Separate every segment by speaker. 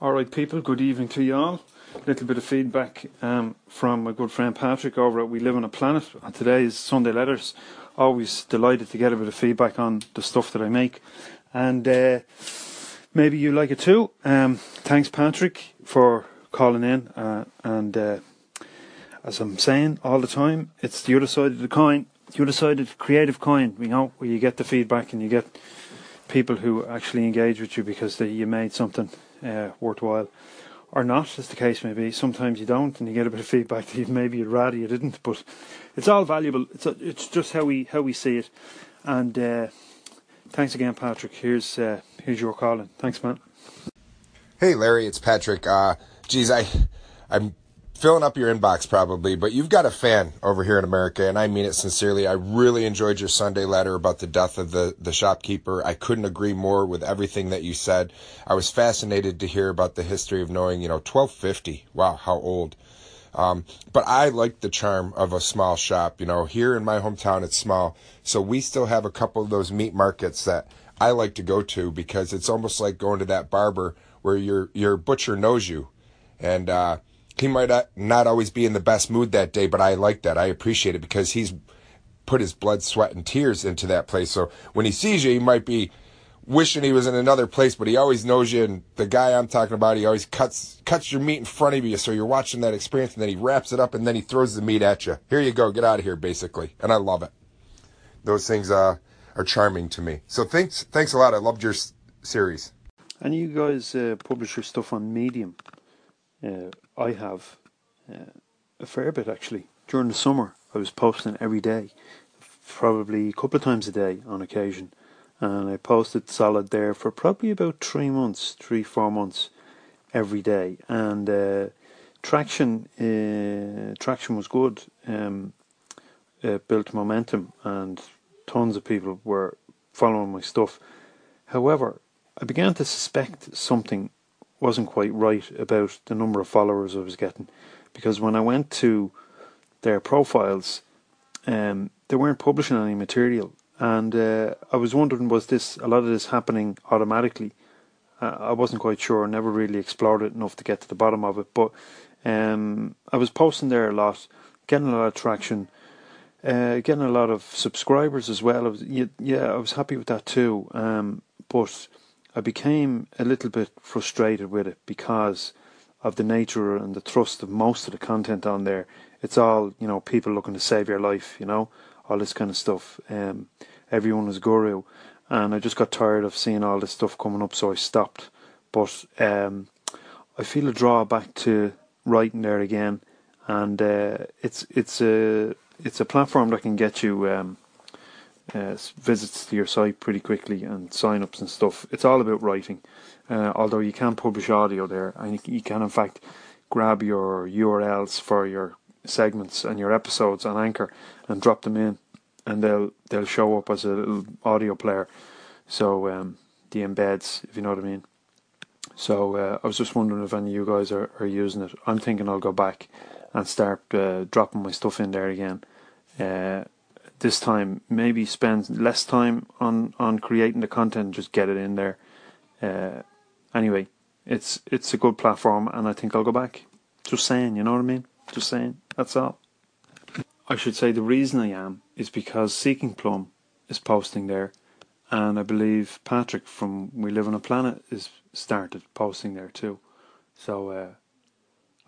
Speaker 1: All right, people, good evening to you all. A little bit of feedback um, from my good friend Patrick over at We Live on a Planet. And today's Sunday Letters. Always delighted to get a bit of feedback on the stuff that I make. And uh, maybe you like it too. Um, thanks, Patrick, for calling in. Uh, and uh, as I'm saying all the time, it's the other side of the coin, the other side of the creative coin, you know, where you get the feedback and you get people who actually engage with you because they, you made something uh, worthwhile or not, as the case may be. Sometimes you don't, and you get a bit of feedback that maybe you'd rather you didn't. But it's all valuable. It's a, it's just how we how we see it. And uh, thanks again, Patrick. Here's uh, here's your calling. Thanks, man.
Speaker 2: Hey, Larry, it's Patrick. Uh, geez, I I'm filling up your inbox probably, but you've got a fan over here in America, and I mean it sincerely. I really enjoyed your Sunday letter about the death of the, the shopkeeper. I couldn't agree more with everything that you said. I was fascinated to hear about the history of knowing, you know, 1250. Wow, how old. Um, but I like the charm of a small shop. You know, here in my hometown, it's small. So we still have a couple of those meat markets that I like to go to because it's almost like going to that barber where your, your butcher knows you. And, uh, he might not always be in the best mood that day, but I like that. I appreciate it because he's put his blood, sweat, and tears into that place. So when he sees you, he might be wishing he was in another place, but he always knows you. And the guy I'm talking about, he always cuts cuts your meat in front of you, so you're watching that experience, and then he wraps it up, and then he throws the meat at you. Here you go, get out of here, basically. And I love it. Those things uh, are charming to me. So thanks, thanks a lot. I loved your s- series.
Speaker 1: And you guys uh, publish your stuff on Medium. Uh, I have uh, a fair bit actually. During the summer, I was posting every day, probably a couple of times a day on occasion, and I posted solid there for probably about three months, three four months, every day, and uh, traction uh, traction was good. Um, built momentum, and tons of people were following my stuff. However, I began to suspect something wasn't quite right about the number of followers I was getting because when I went to their profiles, um, they weren't publishing any material, and uh, I was wondering was this a lot of this happening automatically? Uh, I wasn't quite sure. Never really explored it enough to get to the bottom of it, but um, I was posting there a lot, getting a lot of traction. Uh, getting a lot of subscribers as well. I was, yeah, I was happy with that too. Um, but I became a little bit frustrated with it because of the nature and the thrust of most of the content on there. It's all, you know, people looking to save your life, you know, all this kind of stuff. Um, everyone is guru. And I just got tired of seeing all this stuff coming up, so I stopped. But um, I feel a draw back to writing there again, and uh, it's it's a it's a platform that can get you um, uh, visits to your site pretty quickly and sign-ups and stuff. It's all about writing. Uh, although you can publish audio there, and you can in fact grab your URLs for your segments and your episodes on Anchor and drop them in, and they'll they'll show up as a little audio player. So um, the embeds, if you know what I mean. So uh, I was just wondering if any of you guys are, are using it. I'm thinking I'll go back and start uh, dropping my stuff in there again. This time maybe spend less time on on creating the content just get it in there. Uh, anyway it's it's a good platform and i think i'll go back. Just saying you know what i mean? Just saying that's all. I should say the reason i am is because SeekingPlumb is posting there and i believe patrick from we live on a planet is started posting there too. So uh,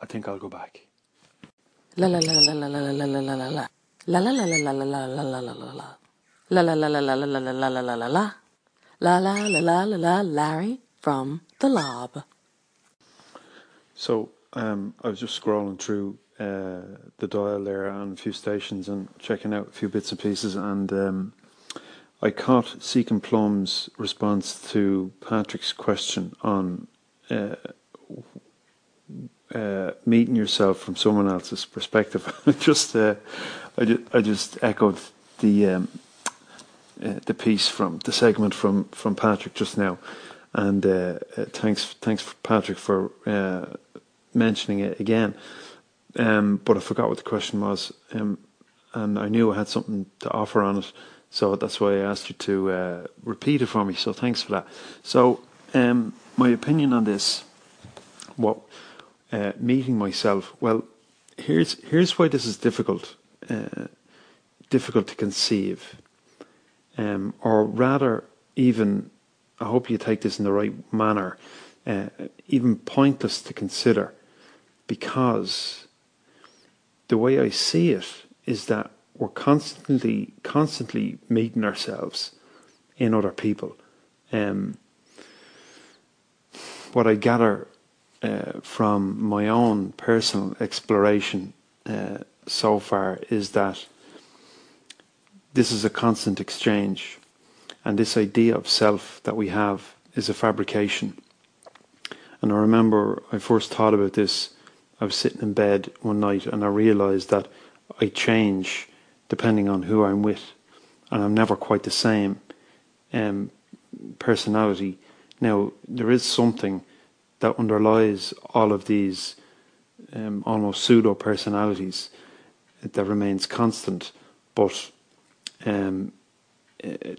Speaker 1: i think i'll go back.
Speaker 3: La la la la la la la la la la La la la la la la la la la la la la. La la la la la la la la la la la la la. La la la la la la Larry from the Larb.
Speaker 1: So um, I was just scrolling through uh, the dial there on a few stations and checking out a few bits and pieces, and um, I caught SeekingPlumb's response to Patrick's question on uh, uh, meeting yourself from someone else's perspective. just uh, I just, I just echoed the um, uh, the piece from the segment from, from Patrick just now, and uh, uh, thanks thanks Patrick for uh, mentioning it again. Um, but I forgot what the question was, um, and I knew I had something to offer on it, so that's why I asked you to repeat it for me. So thanks for that. So um, my opinion on this what uh, meeting myself. Well, here's here's why this is difficult, uh, difficult to conceive, um, or rather, even I hope you take this in the right manner, uh, even pointless to consider, because the way I see it is that we're constantly constantly meeting ourselves in other people. Um, what I gather uh, from my own personal exploration uh, so far is that this is a constant exchange, and this idea of self that we have is a fabrication. And I remember I first thought about this. I was sitting in bed one night and I realized that I change depending on who I'm with, and I'm never quite the same um, personality. Now, there is something that underlies all of these um, almost pseudo personalities that remains constant, but um,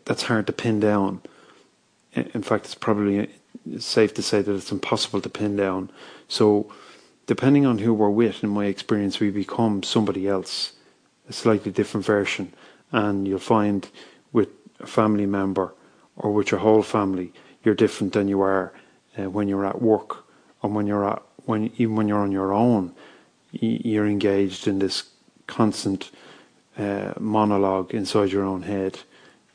Speaker 1: that's hard to pin down. In fact, it's probably safe to say that it's impossible to pin down. So, depending on who we're with, in my experience, we become somebody else, a slightly different version. And you'll find with a family member or with your whole family, you're different than you are uh, when you're at work or when you're at when even when you're on your own, you're engaged in this constant uh, monologue inside your own head.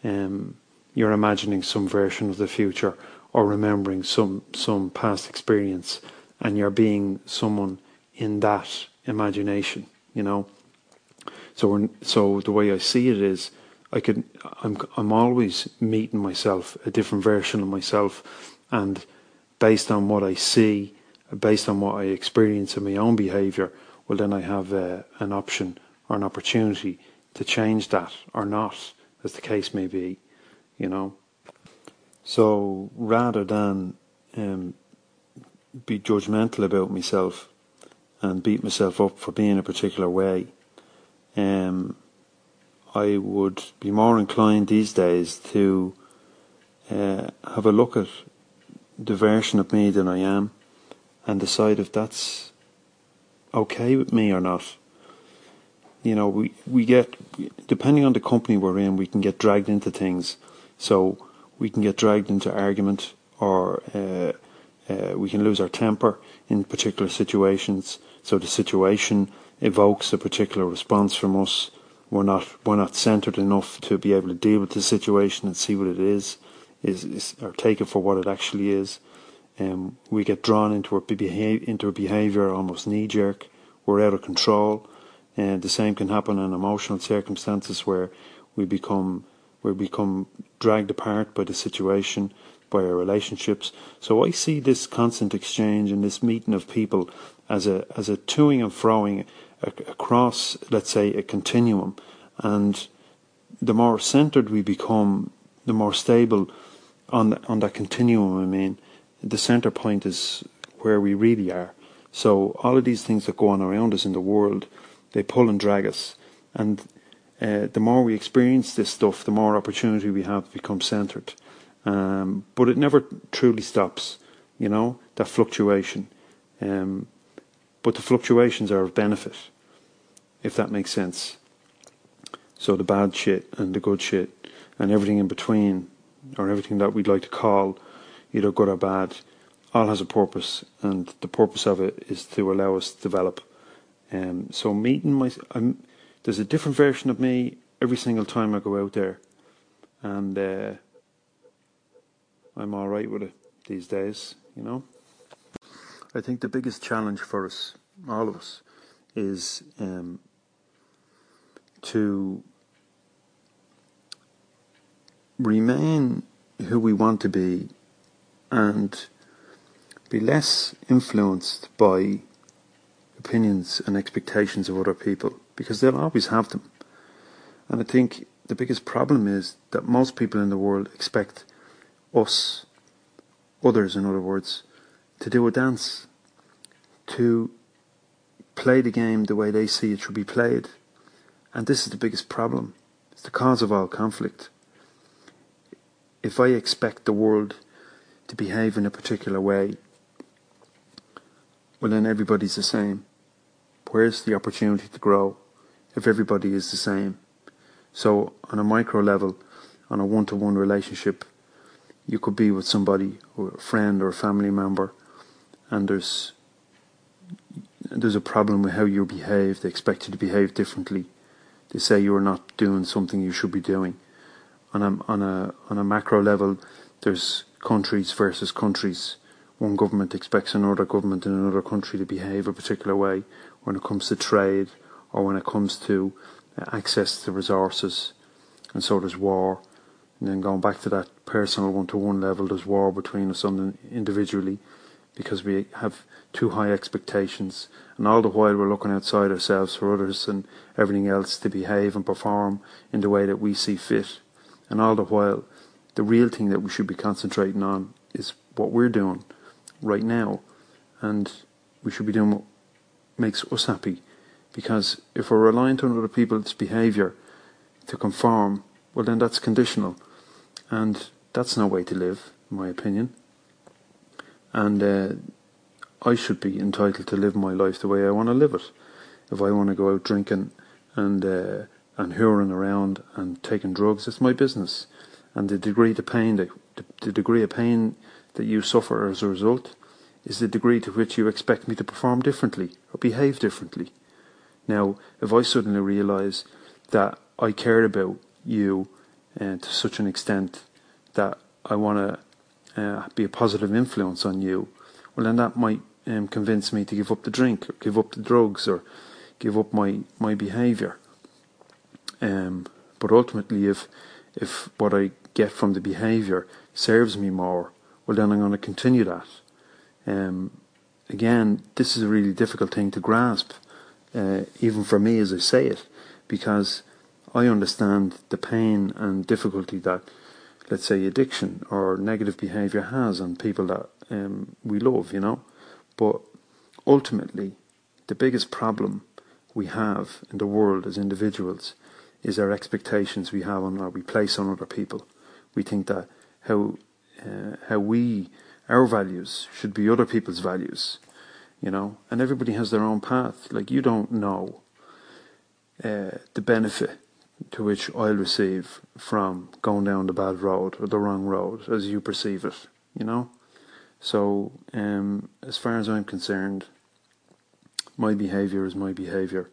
Speaker 1: Um, you're imagining some version of the future or remembering some some past experience, and you're being someone in that imagination. You know. So so the way I see it is, I could I'm I'm always meeting myself, a different version of myself, and based on what I see, based on what I experience in my own behaviour, well then I have uh, an option or an opportunity to change that or not, as the case may be, you know. So rather than um, be judgmental about myself and beat myself up for being a particular way, um, I would be more inclined these days to uh, have a look at the version of me that I am and decide if that's okay with me or not. You know, we, we get, depending on the company we're in, we can get dragged into things. So we can get dragged into argument or uh, uh, we can lose our temper in particular situations. So the situation evokes a particular response from us. We're not we're not centered enough to be able to deal with the situation and see what it is, is, is or take it for what it actually is. Um, we get drawn into a behavior, into a behavior almost knee jerk. We're out of control, and the same can happen in emotional circumstances where we become we become dragged apart by the situation, by our relationships. So I see this constant exchange and this meeting of people as a as a toing and froing across, let's say, a continuum, and the more centered we become, the more stable on the, on that continuum. I mean, the center point is where we really are. So all of these things that go on around us in the world, they pull and drag us. And uh, the more we experience this stuff, the more opportunity we have to become centered. Um, but it never truly stops, you know, that fluctuation. Um, but the fluctuations are of benefit, if that makes sense. So the bad shit and the good shit and everything in between, or everything that we'd like to call either good or bad, all has a purpose, and the purpose of it is to allow us to develop. Um, so meeting my, I'm, there's a different version of me every single time I go out there, and uh, I'm all right with it these days. You know, I think the biggest challenge for us, all of us, is um, to remain who we want to be and be less influenced by opinions and expectations of other people because they'll always have them. And I think the biggest problem is that most people in the world expect us, others in other words, to do a dance, to play the game the way they see it should be played. And this is the biggest problem. It's the cause of all conflict. If I expect the world to behave in a particular way, well then everybody's the same. Where's the opportunity to grow if everybody is the same? So on a micro level, on a one-to-one relationship, you could be with somebody or a friend or a family member and there's there's a problem with how you behave. They expect you to behave differently. They say you're not doing something you should be doing. On a on a on a macro level, there's countries versus countries. One government expects another government in another country to behave a particular way when it comes to trade or when it comes to access to resources. And so there's war. And then going back to that personal one to one level, there's war between us on individually because we have too high expectations, and all the while we're looking outside ourselves for others and everything else to behave and perform in the way that we see fit. And all the while, the real thing that we should be concentrating on is what we're doing right now, and we should be doing what makes us happy. Because if we're reliant on other people's behaviour to conform, well, then that's conditional, and that's no way to live, in my opinion and uh, I should be entitled to live my life the way I want to live it. If I want to go out drinking and uh, and hooring around and taking drugs, it's my business. And the degree of pain that the, the degree of pain that you suffer as a result is the degree to which you expect me to perform differently or behave differently. Now, if I suddenly realise that I care about you uh, to such an extent that I want to uh, be a positive influence on you, well, then that might um, convince me to give up the drink, or give up the drugs, or give up my my behaviour. Um, but ultimately, if if what I get from the behaviour serves me more, well, then I'm going to continue that. Um, again, this is a really difficult thing to grasp, uh, even for me as I say it, because I understand the pain and difficulty that let's say, addiction or negative behaviour has on people that um, we love, you know. But ultimately, the biggest problem we have in the world as individuals is our expectations we have on or we place on other people. We think that how uh, how we our values should be other people's values, you know. And everybody has their own path. Like you don't know uh, the benefit to which I'll receive from going down the bad road or the wrong road as you perceive it, you know? So, um, as far as I'm concerned, my behaviour is my behaviour,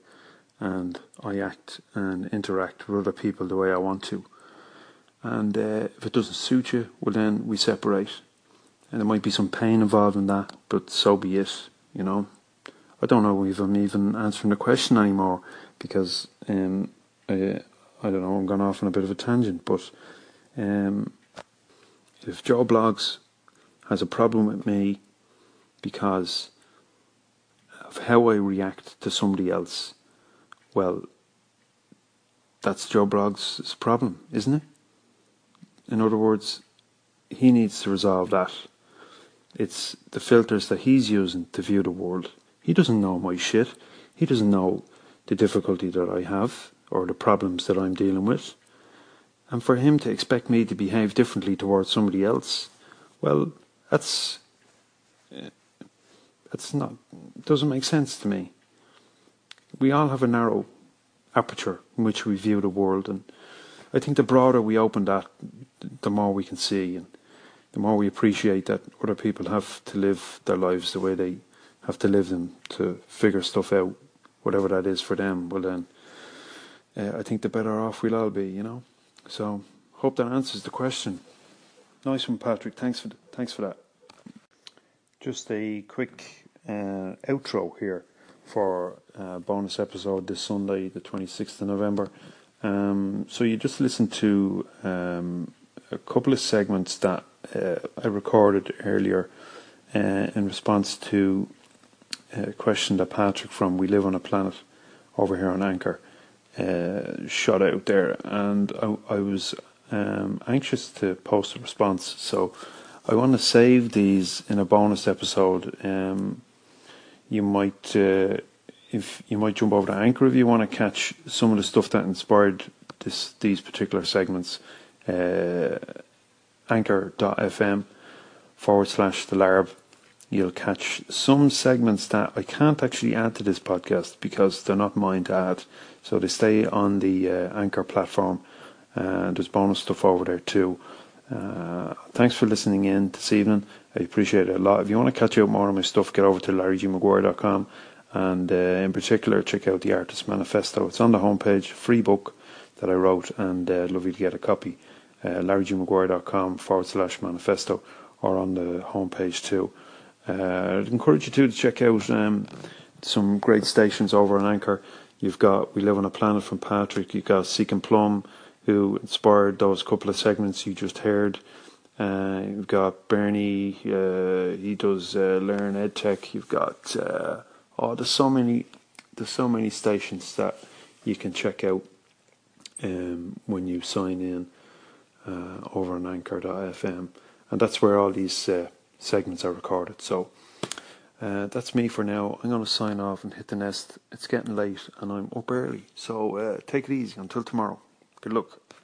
Speaker 1: and I act and interact with other people the way I want to. And uh, if it doesn't suit you, well, then we separate. And there might be some pain involved in that, but so be it, you know? I don't know if I'm even answering the question anymore because um, I, I don't know, I'm gone off on a bit of a tangent, but um, if Joe Bloggs has a problem with me because of how I react to somebody else, well, that's Joe Bloggs' problem, isn't it? In other words, he needs to resolve that. It's the filters that he's using to view the world. He doesn't know my shit. He doesn't know the difficulty that I have or the problems that I'm dealing with. And for him to expect me to behave differently towards somebody else, well, that's eh, that's not doesn't make sense to me. We all have a narrow aperture in which we view the world, and I think the broader we open that, the more we can see, and the more we appreciate that other people have to live their lives the way they have to live them to figure stuff out, whatever that is for them. Well, then uh, I think the better off we'll all be, you know. So hope that answers the question. Nice one, Patrick. Thanks for thanks for that. Just a quick uh, outro here for a bonus episode this Sunday, the twenty sixth of November. Um, so you just listened to um, a couple of segments that uh, I recorded earlier uh, in response to a question that Patrick from We Live on a Planet over here on Anchor uh, shot out there, and I, I was um, anxious to post a response. So I want to save these in a bonus episode. Um, you might, uh, if you might jump over to Anchor if you want to catch some of the stuff that inspired this these particular segments. Uh, Anchor.fm forward slash the larb. you'll catch some segments that I can't actually add to this podcast because they're not mine to add. So they stay on the uh, Anchor platform. Uh, there's bonus stuff over there too. Uh, thanks for listening in this evening. I appreciate it a lot. If you want to catch up more on my stuff, get over to larrygmaguire.com and uh, in particular check out the Artist Manifesto. It's on the homepage, free book that I wrote, and uh, love you to get a copy. Uh, larrygmaguire.com forward slash manifesto or on the homepage too. Uh, I'd encourage you too to check out um, some great stations over on Anchor. You've got We Live on a Planet from Patrick. You've got SeekingPlumb, who inspired those couple of segments you just heard. Uh, you've got Bernie, uh, he does uh, Learn EdTech. You've got, uh, oh, there's so many, there's so many stations that you can check out um, when you sign in uh, over on Anchor.fm. And that's where all these uh, segments are recorded. So uh, that's me for now. I'm going to sign off and hit the nest. It's getting late and I'm up early. So uh, take it easy until tomorrow. Good luck.